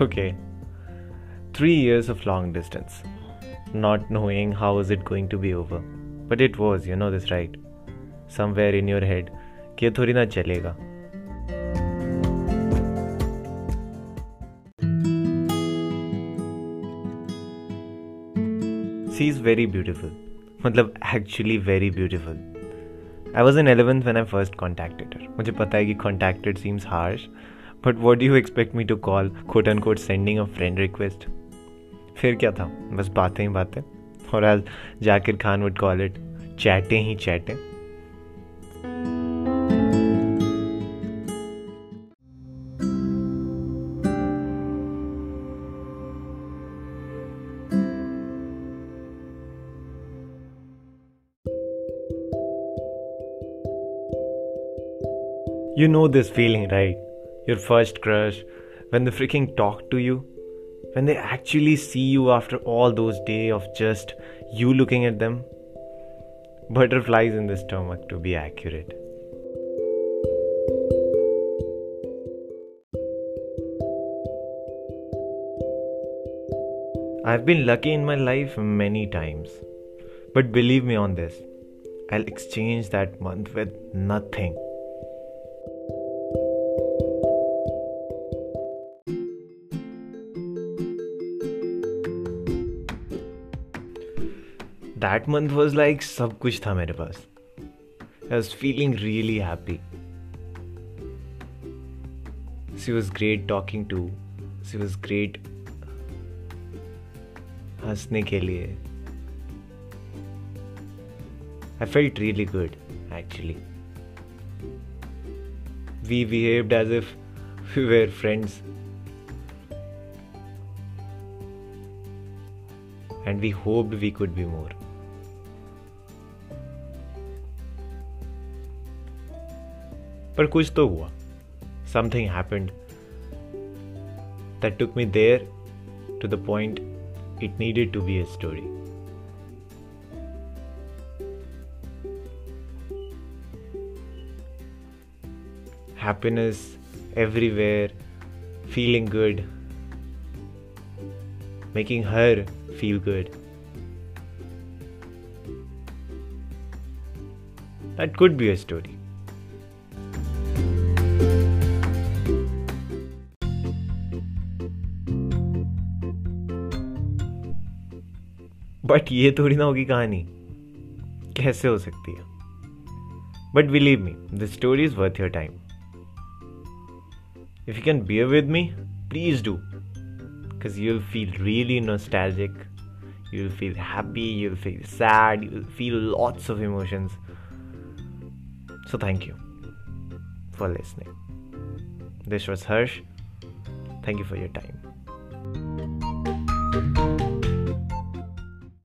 Okay. Three years of long distance. Not knowing how is it going to be over. But it was, you know this right. Somewhere in your head कि ये थोड़ी ना चलेगा she is very beautiful मतलब actually very beautiful I was in eleventh when I first contacted मुझे पता है कि contacted seems harsh But what do you expect me to call quote and quote sending a friend request फिर क्या था बस बातें ही बातें और आज Zakir Khan would call it चैटें ही चैटें You know this feeling, right? Your first crush, when they freaking talk to you, when they actually see you after all those days of just you looking at them. Butterflies in the stomach, to be accurate. I've been lucky in my life many times. But believe me on this, I'll exchange that month with nothing. That month was like सब कुछ था मेरे पास I was feeling really happy. She was great talking to. She was great हंसने के लिए I felt really good actually. We behaved as if we were friends. And we hoped we could be more. पर कुछ तो हुआ something happened that took me there to the point it needed to be a story. Happiness everywhere, feeling good, making her feel good. That could be a story. But ये थोड़ी ना होगी कहानी। कैसे हो सकती है? But believe me the story is worth your time if you can bear with me please do because you feel really no nostalgic you feel happy you feel sad you feel lots of emotions so thank you for listening this was Harsh thank you for your time thank you